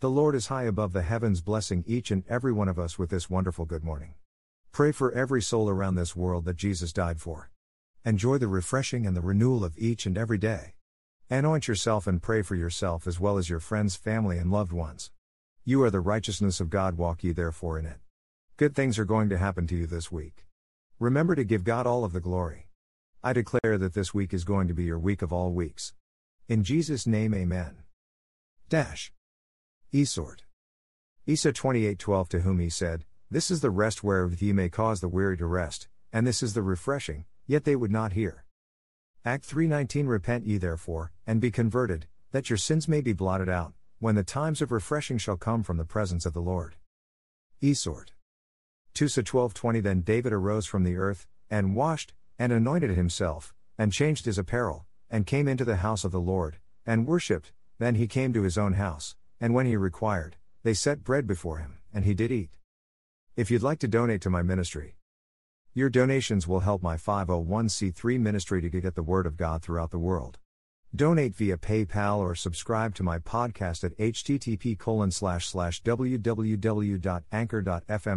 The Lord is high above the heavens, blessing each and every one of us with this wonderful good morning. Pray for every soul around this world that Jesus died for. Enjoy the refreshing and the renewal of each and every day. Anoint yourself and pray for yourself as well as your friends, family, and loved ones. You are the righteousness of God, walk ye therefore in it. Good things are going to happen to you this week. Remember to give God all of the glory. I declare that this week is going to be your week of all weeks. In Jesus' name, amen. Dash. Esort. Isa 28:12 to whom he said, This is the rest wherewith ye may cause the weary to rest, and this is the refreshing, yet they would not hear. Act 3:19 Repent ye therefore, and be converted, that your sins may be blotted out, when the times of refreshing shall come from the presence of the Lord. Esort. 2 Sa 12:20 Then David arose from the earth, and washed, and anointed himself, and changed his apparel, and came into the house of the Lord, and worshipped, then he came to his own house, and when he required, they set bread before him, and he did eat. If you'd like to donate to my ministry, your donations will help my 501c3 ministry to get the word of God throughout the world. Donate via PayPal or subscribe to my podcast at http www.anchor.fm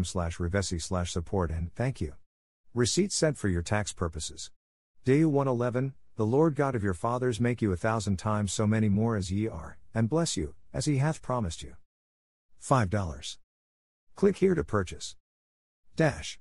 slash revesi slash support and thank you. Receipts sent for your tax purposes. Day 111, the Lord God of your fathers make you a thousand times so many more as ye are, and bless you, as he hath promised you. $5. Click here to purchase. Dash.